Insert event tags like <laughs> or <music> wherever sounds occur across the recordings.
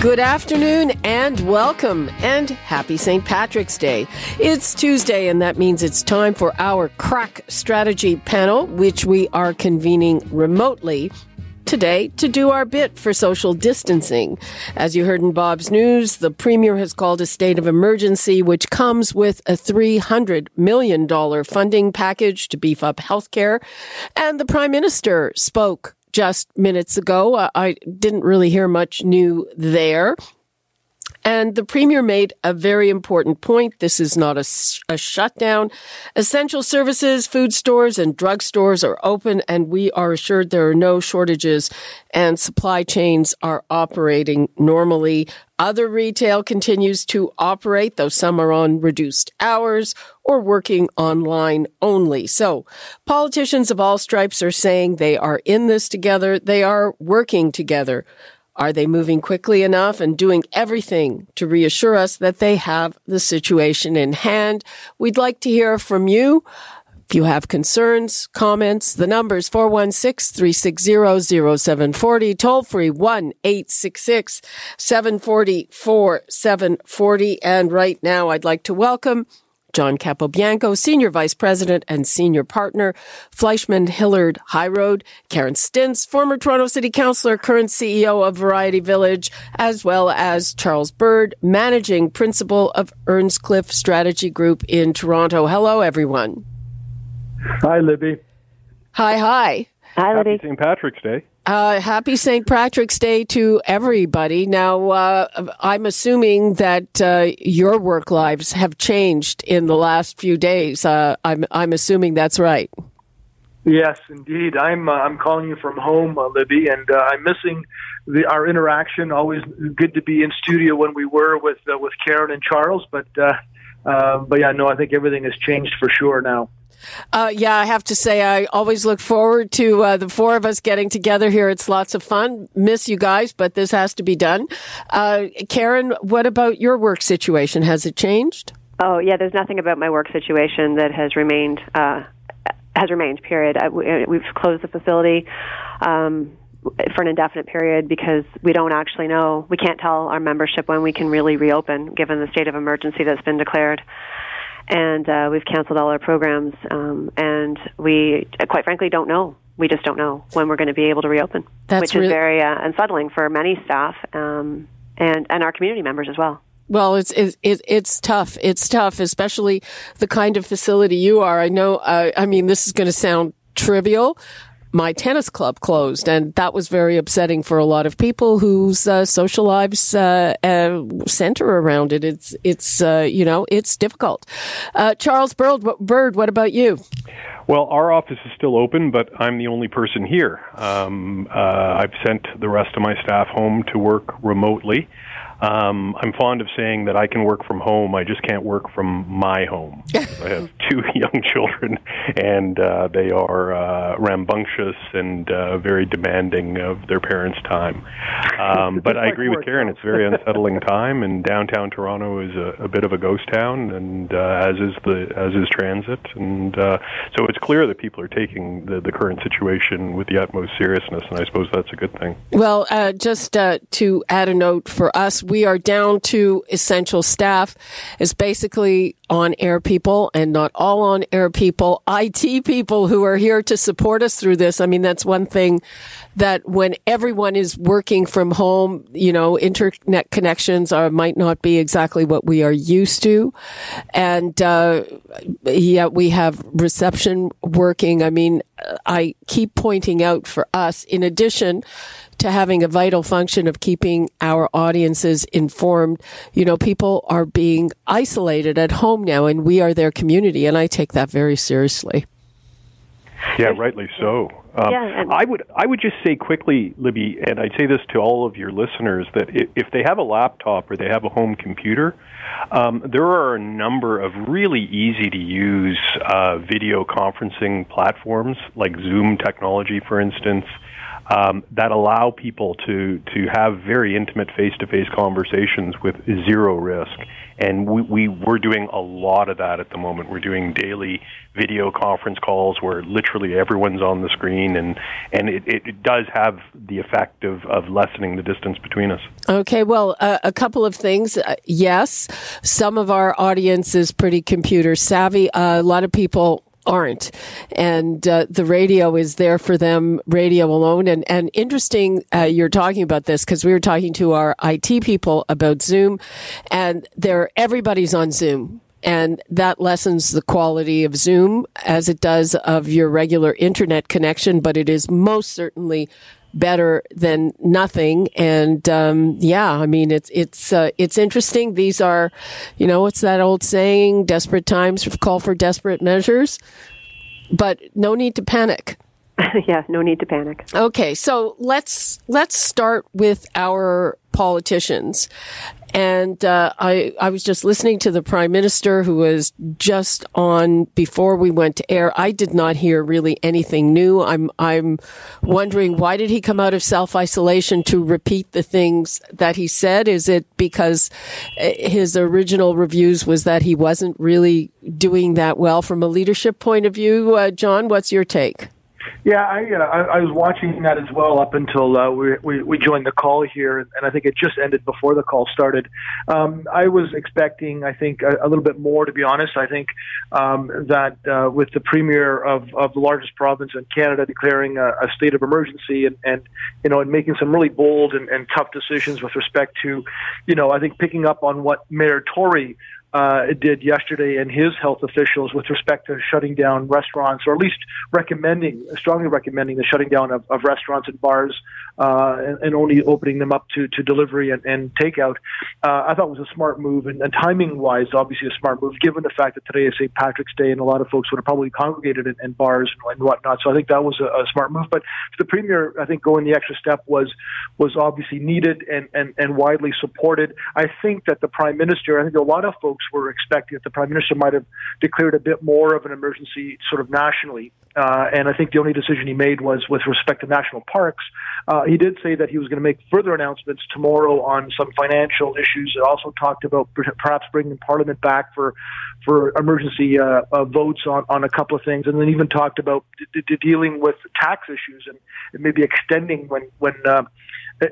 Good afternoon and welcome and happy St. Patrick's Day. It's Tuesday and that means it's time for our crack strategy panel, which we are convening remotely today to do our bit for social distancing. As you heard in Bob's news, the Premier has called a state of emergency, which comes with a $300 million funding package to beef up healthcare. And the Prime Minister spoke just minutes ago. I didn't really hear much new there. And the premier made a very important point. This is not a, a, shutdown. Essential services, food stores, and drugstores are open, and we are assured there are no shortages and supply chains are operating normally. Other retail continues to operate, though some are on reduced hours or working online only. So politicians of all stripes are saying they are in this together. They are working together. Are they moving quickly enough and doing everything to reassure us that they have the situation in hand? We'd like to hear from you. If you have concerns, comments, the numbers 416-360-0740, toll free 1-866-740-4740. And right now I'd like to welcome John Capobianco, Senior Vice President and Senior Partner, Fleishman Hillard High Road, Karen Stintz, former Toronto City Councillor, current CEO of Variety Village, as well as Charles Bird, Managing Principal of Earnscliffe Strategy Group in Toronto. Hello, everyone. Hi, Libby. Hi, hi. Hi, Libby. Happy St. Patrick's Day. Uh, happy St. Patrick's Day to everybody. Now, uh, I'm assuming that uh, your work lives have changed in the last few days. Uh, I'm, I'm assuming that's right. Yes, indeed. I'm uh, I'm calling you from home, uh, Libby, and I'm missing the, our interaction. Always good to be in studio when we were with with Karen and Charles, but but yeah, no, I think everything has changed for sure now. Uh, yeah, I have to say, I always look forward to uh, the four of us getting together here. It's lots of fun. Miss you guys, but this has to be done. Uh, Karen, what about your work situation? Has it changed? Oh, yeah, there's nothing about my work situation that has remained, uh, has remained, period. I, we've closed the facility. Um, for an indefinite period because we don't actually know. We can't tell our membership when we can really reopen given the state of emergency that's been declared and uh, we've canceled all our programs. Um, and we, quite frankly, don't know. We just don't know when we're going to be able to reopen, That's which really- is very uh, unsettling for many staff um, and and our community members as well. Well, it's it's it's tough. It's tough, especially the kind of facility you are. I know. Uh, I mean, this is going to sound trivial, my tennis club closed, and that was very upsetting for a lot of people whose uh, social lives uh, uh, center around it. It's it's uh, you know it's difficult. Uh, Charles Bird, Bird, what about you? Well, our office is still open, but I'm the only person here. Um, uh, I've sent the rest of my staff home to work remotely. Um, I'm fond of saying that I can work from home. I just can't work from my home. <laughs> I have two <laughs> young children, and uh, they are uh, rambunctious and uh, very demanding of their parents' time. Um, but I agree with Karen. It's a very unsettling time, and downtown Toronto is a, a bit of a ghost town, and uh, as is the as is transit. And uh, so it's clear that people are taking the, the current situation with the utmost seriousness, and I suppose that's a good thing. Well, uh, just uh, to add a note for us, we are down to essential staff is basically on air people and not all on air people, IT people who are here to support us through this. I mean, that's one thing that when everyone is working from home, you know, internet connections are, might not be exactly what we are used to. And, uh, yeah, we have reception working. I mean, I keep pointing out for us, in addition to having a vital function of keeping our audiences informed, you know, people are being isolated at home now and we are their community. And I take that very seriously. Yeah, rightly so. Um, yeah, I would I would just say quickly, Libby, and I'd say this to all of your listeners that if they have a laptop or they have a home computer, um, there are a number of really easy to use uh, video conferencing platforms like Zoom technology, for instance um, that allow people to to have very intimate face to face conversations with zero risk. And we, we we're doing a lot of that at the moment. We're doing daily video conference calls where literally everyone's on the screen, and and it, it does have the effect of, of lessening the distance between us. Okay, well, uh, a couple of things. Uh, yes, some of our audience is pretty computer savvy. Uh, a lot of people aren't. And uh, the radio is there for them, radio alone. And, and interesting, uh, you're talking about this because we were talking to our IT people about Zoom, and they're, everybody's on Zoom. And that lessens the quality of Zoom as it does of your regular internet connection, but it is most certainly better than nothing. And um, yeah, I mean it's it's uh, it's interesting. These are, you know, what's that old saying? Desperate times call for desperate measures, but no need to panic. <laughs> yeah, no need to panic. Okay, so let's let's start with our politicians. And uh, I, I was just listening to the prime minister who was just on before we went to air. I did not hear really anything new. I'm I'm wondering why did he come out of self isolation to repeat the things that he said? Is it because uh, his original reviews was that he wasn't really doing that well from a leadership point of view? Uh, John, what's your take? Yeah, I, uh, I I was watching that as well up until uh, we, we we joined the call here, and I think it just ended before the call started. Um, I was expecting, I think, a, a little bit more. To be honest, I think um, that uh, with the premier of, of the largest province in Canada declaring a, a state of emergency and, and you know and making some really bold and, and tough decisions with respect to, you know, I think picking up on what Mayor Tory uh, did yesterday and his health officials with respect to shutting down restaurants, or at least recommending, strongly recommending the shutting down of, of restaurants and bars uh, and, and, only opening them up to, to delivery and, and takeout. Uh, I thought was a smart move, and, and timing wise, obviously a smart move, given the fact that today is St. Patrick's Day and a lot of folks would have probably congregated in, in bars and, whatnot. So I think that was a, a smart move. But the premier, I think, going the extra step was was obviously needed and, and, and widely supported. I think that the prime minister, I think a lot of folks were expecting that the prime minister might have declared a bit more of an emergency, sort of nationally. Uh, and I think the only decision he made was with respect to national parks. Uh, he did say that he was going to make further announcements tomorrow on some financial issues. He also talked about perhaps bringing Parliament back for for emergency uh, uh, votes on, on a couple of things, and then even talked about d- d- dealing with tax issues and, and maybe extending when when uh,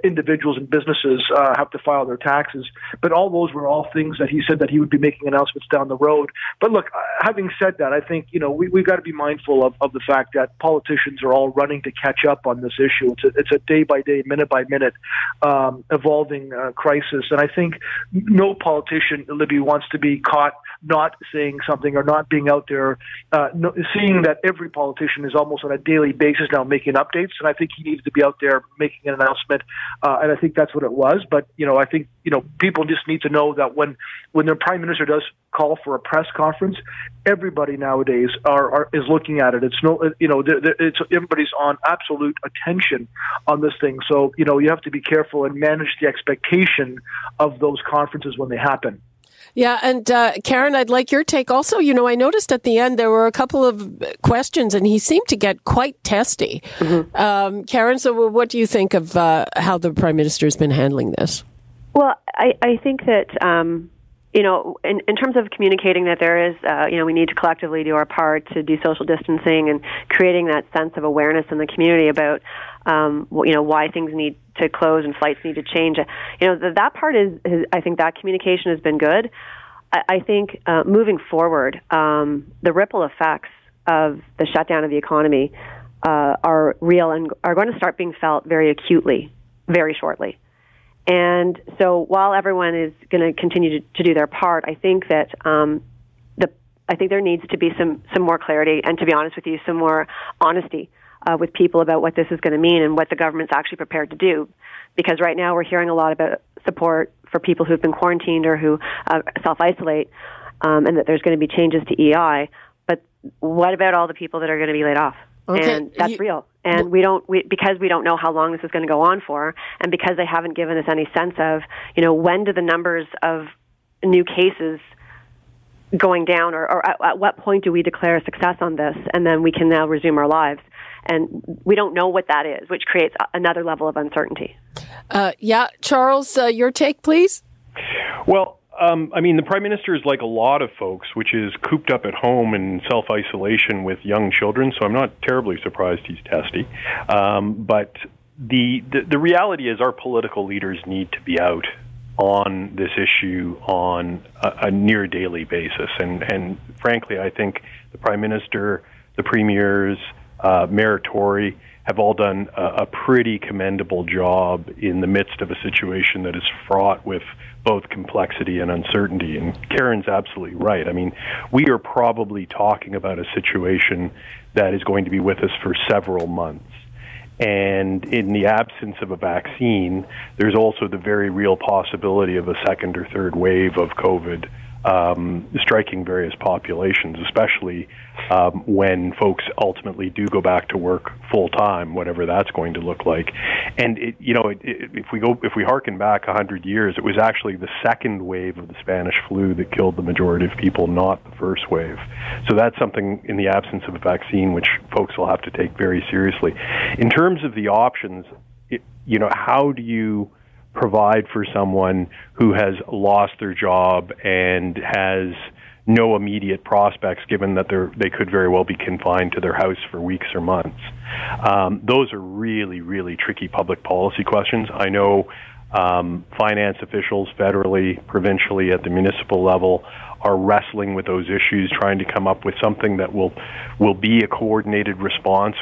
individuals and businesses uh, have to file their taxes. But all those were all things that he said that he would be making announcements down the road. But look, uh, having said that, I think you know we, we've got to be mindful of, of the fact that politicians are all running to catch up on this issue. It's a, it's a day by day, minute by minute um, evolving uh, crisis, and I think no politician, Libby, wants to be caught not saying something or not being out there, uh, no, seeing that every politician is almost on a daily basis now making updates. And I think he needs to be out there making an announcement uh, and I think that's what it was. But you know, I think you know people just need to know that when when their prime minister does call for a press conference, everybody nowadays are, are is looking at it. It's no, you know, it's everybody's on absolute attention on this thing. So you know, you have to be careful and manage the expectation of those conferences when they happen. Yeah, and uh, Karen, I'd like your take also. You know, I noticed at the end there were a couple of questions, and he seemed to get quite testy. Mm-hmm. Um, Karen, so what do you think of uh, how the prime minister has been handling this? Well, I, I think that. Um, you know, in, in terms of communicating that there is, uh, you know, we need to collectively do our part to do social distancing and creating that sense of awareness in the community about, um, you know, why things need to close and flights need to change. You know, that, that part is, is, I think that communication has been good. I, I think uh, moving forward, um, the ripple effects of the shutdown of the economy uh, are real and are going to start being felt very acutely, very shortly. And so while everyone is going to continue to, to do their part, I think that um, the I think there needs to be some some more clarity and, to be honest with you, some more honesty uh, with people about what this is going to mean and what the government's actually prepared to do. Because right now we're hearing a lot about support for people who've been quarantined or who uh, self isolate, um, and that there's going to be changes to EI. But what about all the people that are going to be laid off? Okay. and that's You- real. And we don't we, because we don't know how long this is going to go on for, and because they haven't given us any sense of, you know, when do the numbers of new cases going down, or, or at, at what point do we declare success on this, and then we can now resume our lives. And we don't know what that is, which creates another level of uncertainty. Uh, yeah, Charles, uh, your take, please. Well, um, I mean, the prime minister is like a lot of folks, which is cooped up at home in self isolation with young children. So I'm not terribly surprised he's testy. Um, but the, the the reality is, our political leaders need to be out on this issue on a, a near daily basis. And and frankly, I think the prime minister, the premiers, uh, Tory have all done a, a pretty commendable job in the midst of a situation that is fraught with both complexity and uncertainty. And Karen's absolutely right. I mean, we are probably talking about a situation that is going to be with us for several months. And in the absence of a vaccine, there's also the very real possibility of a second or third wave of COVID um, striking various populations, especially um, when folks ultimately do go back to work full time, whatever that's going to look like. And it, you know, it, it, if we go, if we harken back a hundred years, it was actually the second wave of the Spanish flu that killed the majority of people, not the first wave. So that's something in the absence of a vaccine, which folks will have to take very seriously. In terms of the options, it, you know, how do you provide for someone who has lost their job and has no immediate prospects given that they could very well be confined to their house for weeks or months. Um, those are really, really tricky public policy questions. I know um, finance officials federally, provincially, at the municipal level are wrestling with those issues, trying to come up with something that will will be a coordinated response.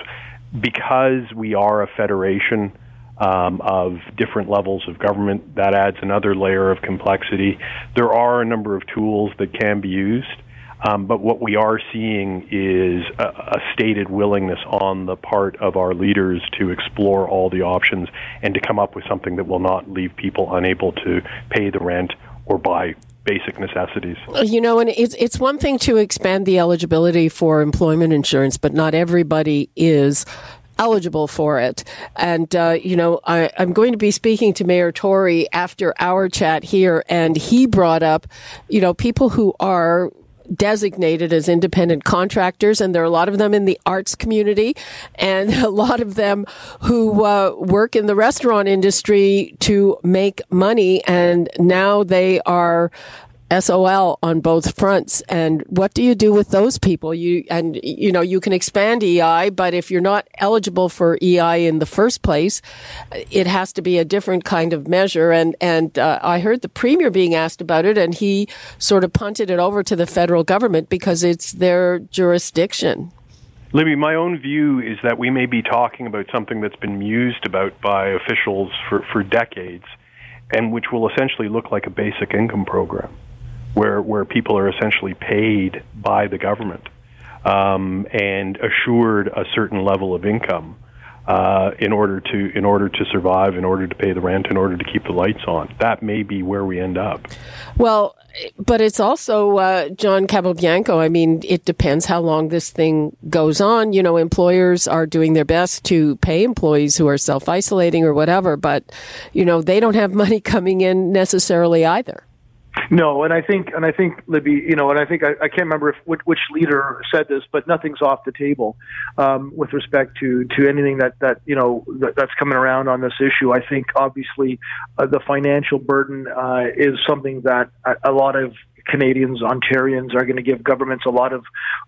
Because we are a federation, um, of different levels of government. That adds another layer of complexity. There are a number of tools that can be used, um, but what we are seeing is a, a stated willingness on the part of our leaders to explore all the options and to come up with something that will not leave people unable to pay the rent or buy basic necessities. You know, and it's it's one thing to expand the eligibility for employment insurance, but not everybody is eligible for it. And, uh, you know, I, I'm going to be speaking to Mayor Tory after our chat here, and he brought up, you know, people who are designated as independent contractors, and there are a lot of them in the arts community, and <laughs> a lot of them who uh, work in the restaurant industry to make money, and now they are SOL on both fronts. And what do you do with those people? You and you know you can expand EI, but if you're not eligible for EI in the first place, it has to be a different kind of measure. And and uh, I heard the premier being asked about it, and he sort of punted it over to the federal government because it's their jurisdiction. Libby, my own view is that we may be talking about something that's been mused about by officials for, for decades, and which will essentially look like a basic income program where where people are essentially paid by the government um, and assured a certain level of income uh, in order to in order to survive, in order to pay the rent, in order to keep the lights on. That may be where we end up. Well, but it's also uh, John Capobianco. I mean, it depends how long this thing goes on. You know, employers are doing their best to pay employees who are self isolating or whatever, but you know they don't have money coming in necessarily either. No, and I think, and I think, Libby, you know, and I think I, I can't remember if which, which leader said this, but nothing's off the table um, with respect to to anything that that you know that, that's coming around on this issue. I think obviously uh, the financial burden uh, is something that a, a lot of Canadians, Ontarians are going to give governments a lot of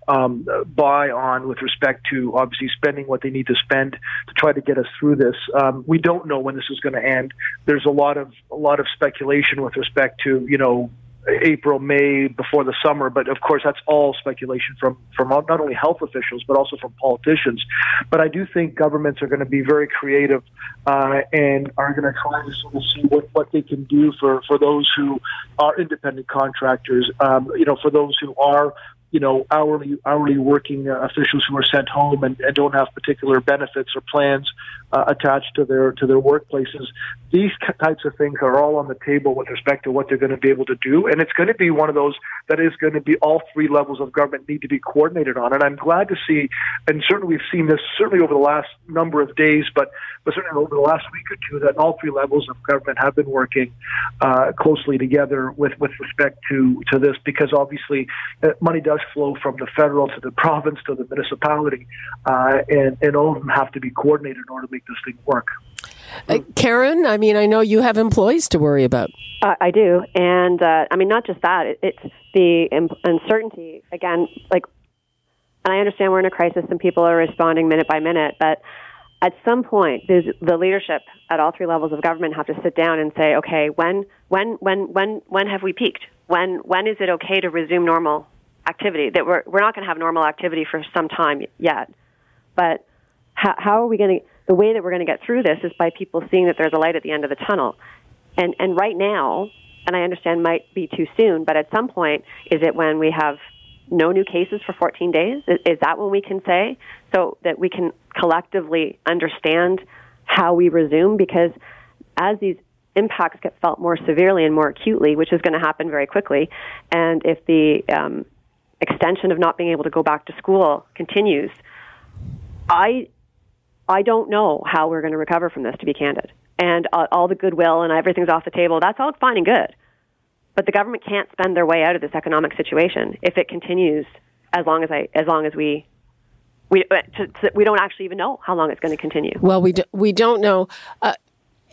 um, buy on with respect to obviously spending what they need to spend to try to get us through this. Um, we don't know when this is going to end. There's a lot of a lot of speculation with respect to you know April, May, before the summer. But of course, that's all speculation from from not only health officials but also from politicians. But I do think governments are going to be very creative uh, and are going to try to sort of see what what they can do for for those who are independent contractors. Um, you know, for those who are you know hourly hourly working uh, officials who are sent home and, and don't have particular benefits or plans uh, attached to their to their workplaces. These types of things are all on the table with respect to what they're going to be able to do, and it's going to be one of those that is going to be all three levels of government need to be coordinated on. And I'm glad to see, and certainly we've seen this certainly over the last number of days, but but certainly over the last week or two, that all three levels of government have been working uh, closely together with with respect to to this because obviously uh, money does flow from the federal to the province to the municipality, uh, and, and all of them have to be coordinated in order to make this thing work. Uh, Karen, I mean, I know you have employees to worry about. Uh, I do, and uh, I mean, not just that. It, it's the uncertainty again. Like, and I understand we're in a crisis and people are responding minute by minute, but at some point, the leadership at all three levels of government have to sit down and say, okay, when, when, when, when, when have we peaked? When, when is it okay to resume normal activity? That we're, we're not going to have normal activity for some time yet. But how, how are we going to, the way that we're going to get through this is by people seeing that there's a light at the end of the tunnel. And, and right now, and I understand might be too soon, but at some point, is it when we have no new cases for 14 days? Is, is that when we can say so that we can collectively understand how we resume? Because as these impacts get felt more severely and more acutely, which is going to happen very quickly, and if the um, extension of not being able to go back to school continues, I I don't know how we're going to recover from this. To be candid, and uh, all the goodwill and everything's off the table. That's all fine and good, but the government can't spend their way out of this economic situation if it continues as long as I as long as we we uh, to, to, we don't actually even know how long it's going to continue. Well, we do, we don't know. Uh,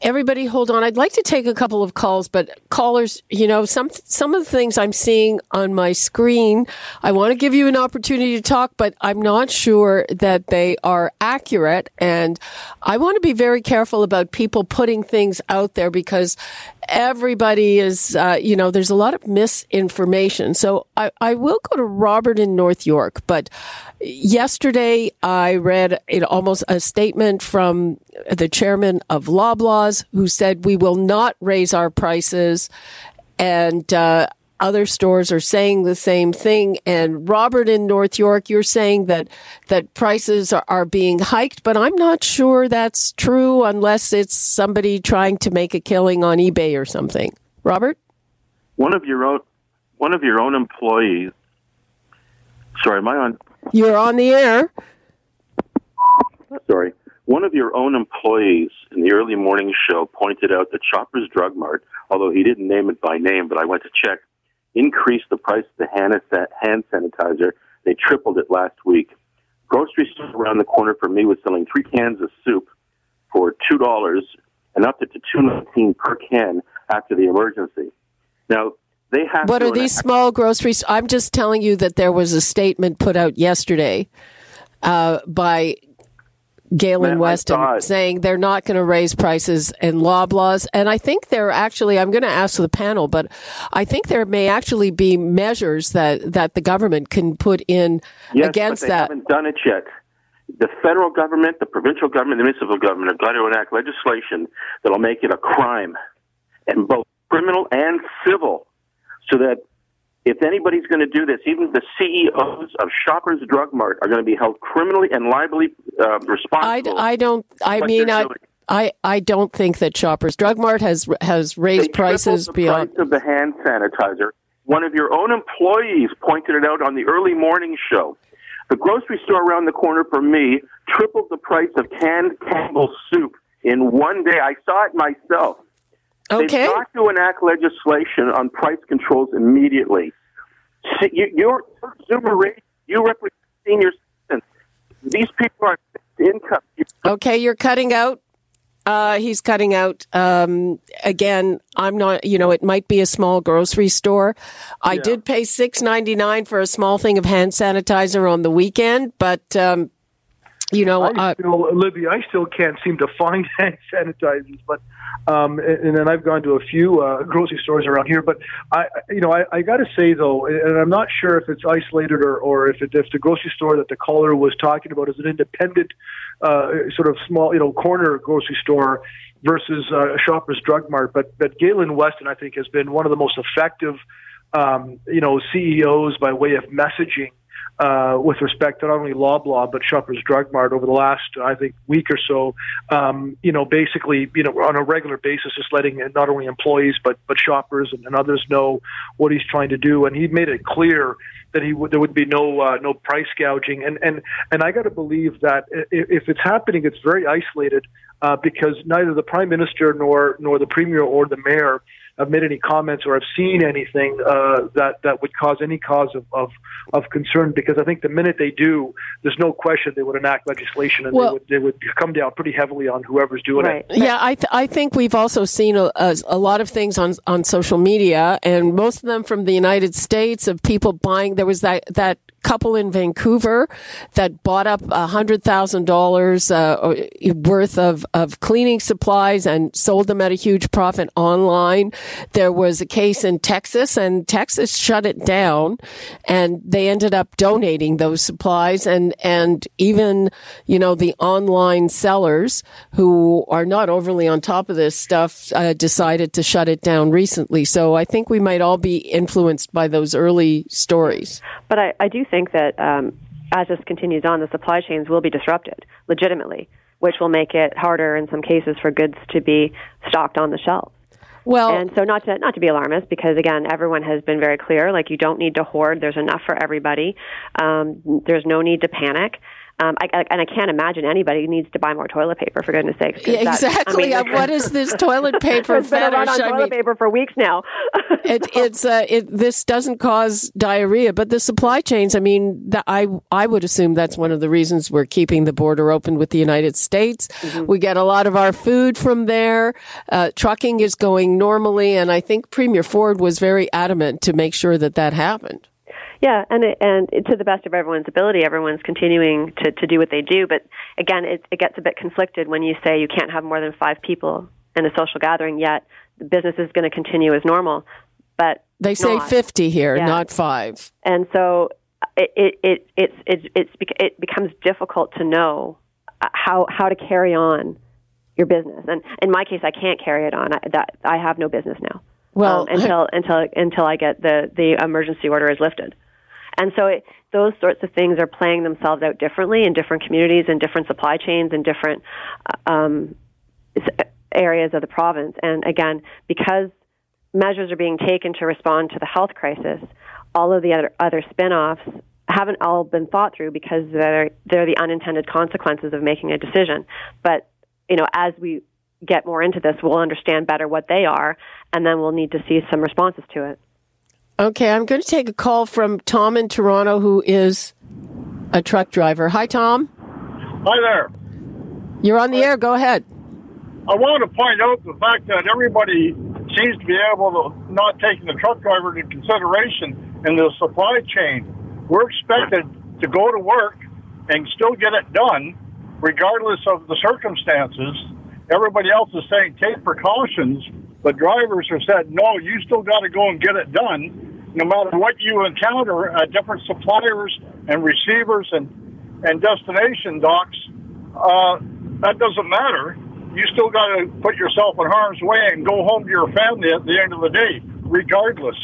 everybody hold on i'd like to take a couple of calls but callers you know some some of the things i'm seeing on my screen i want to give you an opportunity to talk but i'm not sure that they are accurate and i want to be very careful about people putting things out there because everybody is, uh, you know, there's a lot of misinformation. So I, I will go to Robert in North York, but yesterday I read it almost a statement from the chairman of Loblaws who said we will not raise our prices. And, uh, other stores are saying the same thing. And Robert in North York, you're saying that that prices are, are being hiked, but I'm not sure that's true unless it's somebody trying to make a killing on eBay or something. Robert, one of your own one of your own employees. Sorry, am I on? You're on the air. Sorry. One of your own employees in the early morning show pointed out that Shoppers Drug Mart, although he didn't name it by name, but I went to check, increased the price of the hand sanitizer. They tripled it last week. Grocery store around the corner for me was selling three cans of soup for two dollars and up to two nineteen per can after the emergency. Now they have. What are these small groceries? I'm just telling you that there was a statement put out yesterday uh, by Galen Weston saying they're not going to raise prices in Loblaws. And I think there actually, I'm going to ask the panel, but I think there may actually be measures that, that the government can put in yes, against but they that. haven't done it yet. The federal government, the provincial government, the municipal government have got to enact legislation that'll make it a crime, and both criminal and civil, so that if anybody's going to do this, even the CEOs of Shoppers Drug Mart are going to be held criminally and liably uh, responsible. I, I don't. I mean, I, I I don't think that Shoppers Drug Mart has has raised they prices the beyond price of the hand sanitizer. One of your own employees pointed it out on the early morning show. The grocery store around the corner from me tripled the price of canned Campbell's soup in one day. I saw it myself. Okay. They've got to enact legislation on price controls immediately. You, you're consumer rate. You represent senior citizens. These people are income. Okay, you're cutting out. Uh, he's cutting out. Um, again, I'm not. You know, it might be a small grocery store. I yeah. did pay six ninety nine for a small thing of hand sanitizer on the weekend, but um, you know, I still, Libby, I still can't seem to find <laughs> hand sanitizers, but um, and, and then I've gone to a few uh, grocery stores around here. But I, you know, I, I got to say though, and I'm not sure if it's isolated or, or if it, if the grocery store that the caller was talking about is an independent, uh, sort of small, you know, corner grocery store versus uh, Shoppers Drug Mart. But but Galen Weston, I think, has been one of the most effective um, you know, CEOs by way of messaging uh, with respect to not only Loblaw but Shoppers Drug Mart over the last, I think, week or so. Um, you know, basically, you know, on a regular basis, just letting not only employees but but shoppers and, and others know what he's trying to do, and he made it clear that he would there would be no uh, no price gouging, and and and I got to believe that if it's happening, it's very isolated uh, because neither the prime minister nor nor the premier or the mayor have made any comments or have seen anything uh, that that would cause any cause of, of, of concern. Because I think the minute they do, there's no question they would enact legislation and well, they would they would come down pretty heavily on whoever's doing right. it. Yeah, I th- I think we've also seen a, a, a lot of things on on social media, and most of them from the United States of people buying. There was that that couple in Vancouver that bought up a hundred thousand uh, dollars worth of, of cleaning supplies and sold them at a huge profit online. There was a case in Texas and Texas shut it down and they ended up donating those supplies and, and even, you know, the online sellers who are not overly on top of this stuff uh, decided to shut it down recently. So I think we might all be influenced by those early stories. But I, I do think that um, as this continues on, the supply chains will be disrupted legitimately, which will make it harder in some cases for goods to be stocked on the shelves. Well, and so not to not to be alarmist, because again, everyone has been very clear. Like you don't need to hoard. There's enough for everybody. Um, there's no need to panic. Um, I, I, and I can't imagine anybody needs to buy more toilet paper for goodness sakes. Yeah, exactly. I mean, what is this toilet <laughs> paper fetish? on toilet mean, paper for weeks now. <laughs> it, it's uh, it, this doesn't cause diarrhea, but the supply chains. I mean, the, I I would assume that's one of the reasons we're keeping the border open with the United States. Mm-hmm. We get a lot of our food from there. Uh, trucking is going normally, and I think Premier Ford was very adamant to make sure that that happened. Yeah, and it, and it, to the best of everyone's ability, everyone's continuing to, to do what they do. But again, it, it gets a bit conflicted when you say you can't have more than five people in a social gathering, yet the business is going to continue as normal. But they say not. fifty here, yeah. not five. And so it it it it it, it's, it becomes difficult to know uh, how how to carry on your business. And in my case, I can't carry it on. I, that I have no business now. Well, um, until until until I get the the emergency order is lifted. And so it, those sorts of things are playing themselves out differently in different communities and different supply chains and different uh, um, areas of the province. And again, because measures are being taken to respond to the health crisis, all of the other, other spin-offs haven't all been thought through because they're, they're the unintended consequences of making a decision. But, you know, as we get more into this, we'll understand better what they are, and then we'll need to see some responses to it. Okay, I'm going to take a call from Tom in Toronto, who is a truck driver. Hi, Tom. Hi there. You're on the air. Go ahead. I want to point out the fact that everybody seems to be able to not taking the truck driver into consideration in the supply chain. We're expected to go to work and still get it done, regardless of the circumstances. Everybody else is saying take precautions, but drivers are said no. You still got to go and get it done no matter what you encounter at different suppliers and receivers and and destination docks, uh, that doesn't matter. You still got to put yourself in harm's way and go home to your family at the end of the day, regardless.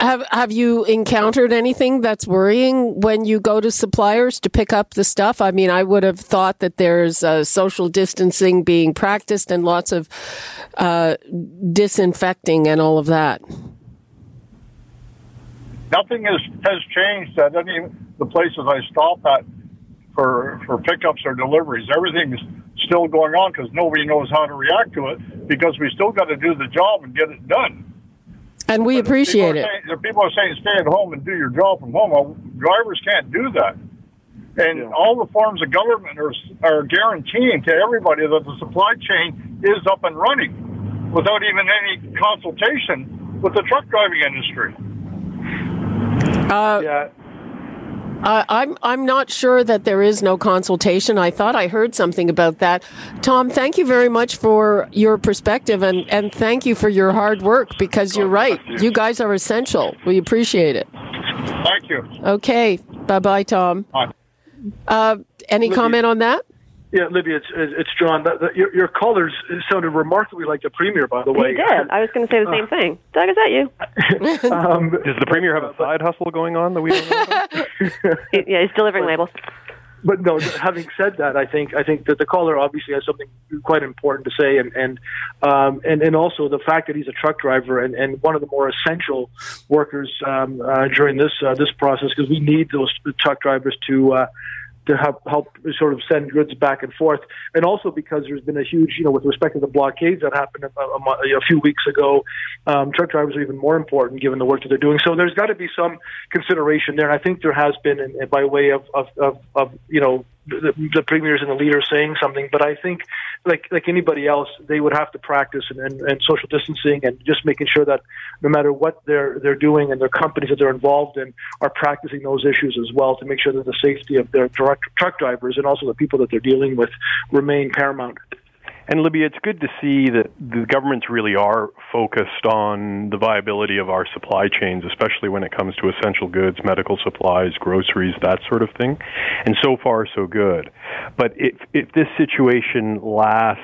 Have Have you encountered anything that's worrying when you go to suppliers to pick up the stuff? I mean, I would have thought that there's uh, social distancing being practiced and lots of uh, disinfecting and all of that nothing has has changed at any of the places I stop at for for pickups or deliveries. Everything's still going on because nobody knows how to react to it because we still got to do the job and get it done. And we but appreciate it. Saying, if people are saying stay at home and do your job from home, well, drivers can't do that. And yeah. all the forms of government are, are guaranteeing to everybody that the supply chain is up and running without even any consultation with the truck driving industry. Uh, yeah. Uh, I'm I'm not sure that there is no consultation. I thought I heard something about that. Tom, thank you very much for your perspective and, and thank you for your hard work because you're right. You guys are essential. We appreciate it. Thank you. Okay. Bye bye, Tom. Bye. Uh, any comment on that? Yeah, Libby, it's it's John. The, the, your, your callers sounded remarkably like the premier, by the way. He did. I was going to say the same uh, thing. Doug, is that you? <laughs> <laughs> um, Does the premier have a side hustle going on that we don't know about? <laughs> yeah, he's delivering labels but no. Having said that, I think I think that the caller obviously has something quite important to say, and and um, and and also the fact that he's a truck driver and, and one of the more essential workers um, uh, during this uh, this process because we need those truck drivers to uh, to help help sort of send goods back and forth, and also because there's been a huge, you know, with respect to the blockades that happened a, a, a few weeks ago, um, truck drivers are even more important given the work that they're doing. So there's got to be some consideration there, and I think there has been, in, by way of, of, of, of you know the, the premiers and the leaders saying something, but I think, like like anybody else, they would have to practice and, and, and social distancing and just making sure that no matter what they're they're doing and their companies that they're involved in are practicing those issues as well to make sure that the safety of their truck, truck drivers and also the people that they're dealing with remain paramount. And Libby, it's good to see that the governments really are focused on the viability of our supply chains, especially when it comes to essential goods, medical supplies, groceries, that sort of thing. And so far, so good. But if, if this situation lasts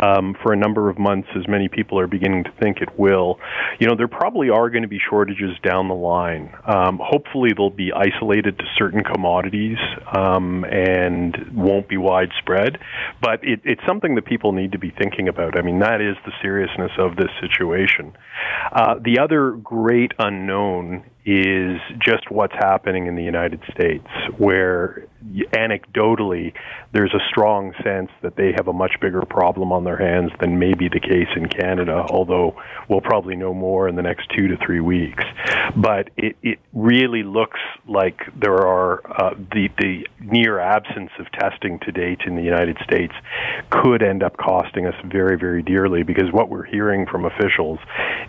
um, for a number of months, as many people are beginning to think it will, you know, there probably are going to be shortages down the line. Um, hopefully, they'll be isolated to certain commodities um, and won't be widespread. But it, it's something that people need to be thinking about. I mean, that is the seriousness of this situation. Uh, the other great unknown is just what's happening in the United States, where anecdotally there's a strong sense that they have a much bigger problem on their hands than may be the case in Canada, although we'll probably know more in the next two to three weeks. But it, it really looks like there are uh, the, the near absence of testing to date in the United States could end up costing us very, very dearly because what we're hearing from officials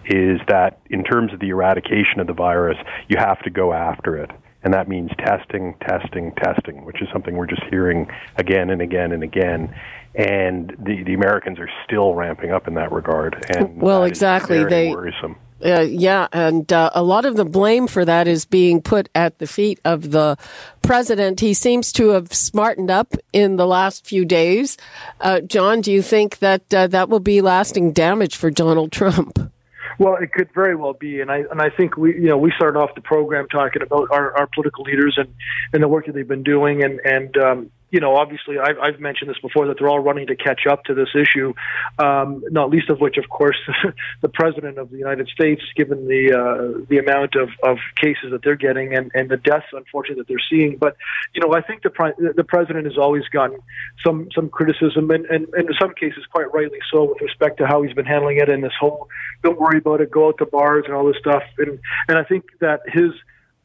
is that in terms of the eradication of the virus, you have to go after it. And that means testing, testing, testing, which is something we're just hearing again and again and again. And the, the Americans are still ramping up in that regard. And well, exactly. they worrisome. Uh, yeah, and uh, a lot of the blame for that is being put at the feet of the president. He seems to have smartened up in the last few days. Uh, John, do you think that uh, that will be lasting damage for Donald Trump? Well, it could very well be, and I and I think we you know we started off the program talking about our, our political leaders and and the work that they've been doing, and and um, you know, obviously, I've, I've mentioned this before that they're all running to catch up to this issue. Um, not least of which, of course, <laughs> the president of the United States, given the uh, the amount of, of cases that they're getting and, and the deaths, unfortunately, that they're seeing. But you know, I think the the president has always gotten some some criticism, and, and, and in some cases, quite rightly so, with respect to how he's been handling it and this whole "don't worry about it, go out to bars" and all this stuff. And and I think that his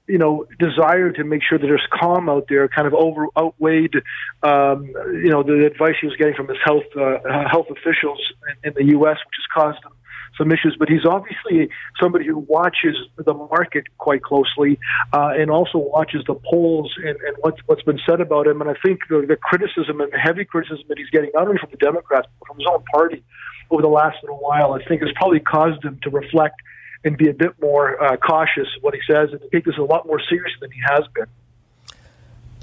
you know, desire to make sure that there's calm out there kind of over outweighed, um, you know, the advice he was getting from his health uh, health officials in, in the U.S., which has caused him some issues. But he's obviously somebody who watches the market quite closely uh, and also watches the polls and, and what's what's been said about him. And I think the, the criticism and the heavy criticism that he's getting not only from the Democrats but from his own party over the last little while, I think has probably caused him to reflect and be a bit more uh, cautious what he says and take this a lot more seriously than he has been.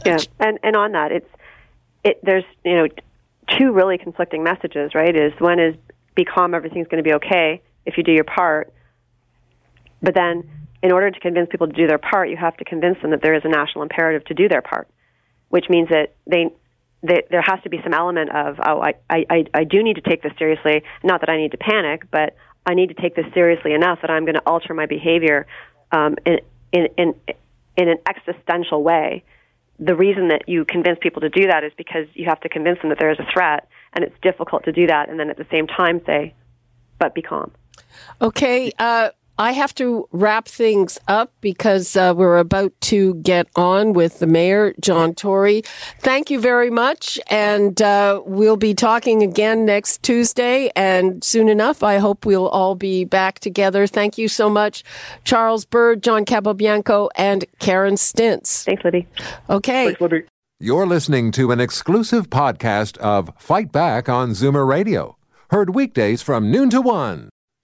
Yeah, and and on that, it's it. There's you know two really conflicting messages, right? Is one is be calm, everything's going to be okay if you do your part, but then in order to convince people to do their part, you have to convince them that there is a national imperative to do their part, which means that they they, there has to be some element of oh I, I I do need to take this seriously. Not that I need to panic, but I need to take this seriously enough that I'm going to alter my behavior um, in, in, in, in an existential way. The reason that you convince people to do that is because you have to convince them that there is a threat, and it's difficult to do that, and then at the same time say, but be calm. Okay. Uh, I have to wrap things up because uh, we're about to get on with the mayor, John Tory. Thank you very much. And uh, we'll be talking again next Tuesday. And soon enough, I hope we'll all be back together. Thank you so much, Charles Bird, John Capobianco, and Karen Stintz. Thanks, Libby. Okay. Thanks, Libby. You're listening to an exclusive podcast of Fight Back on Zoomer Radio, heard weekdays from noon to one.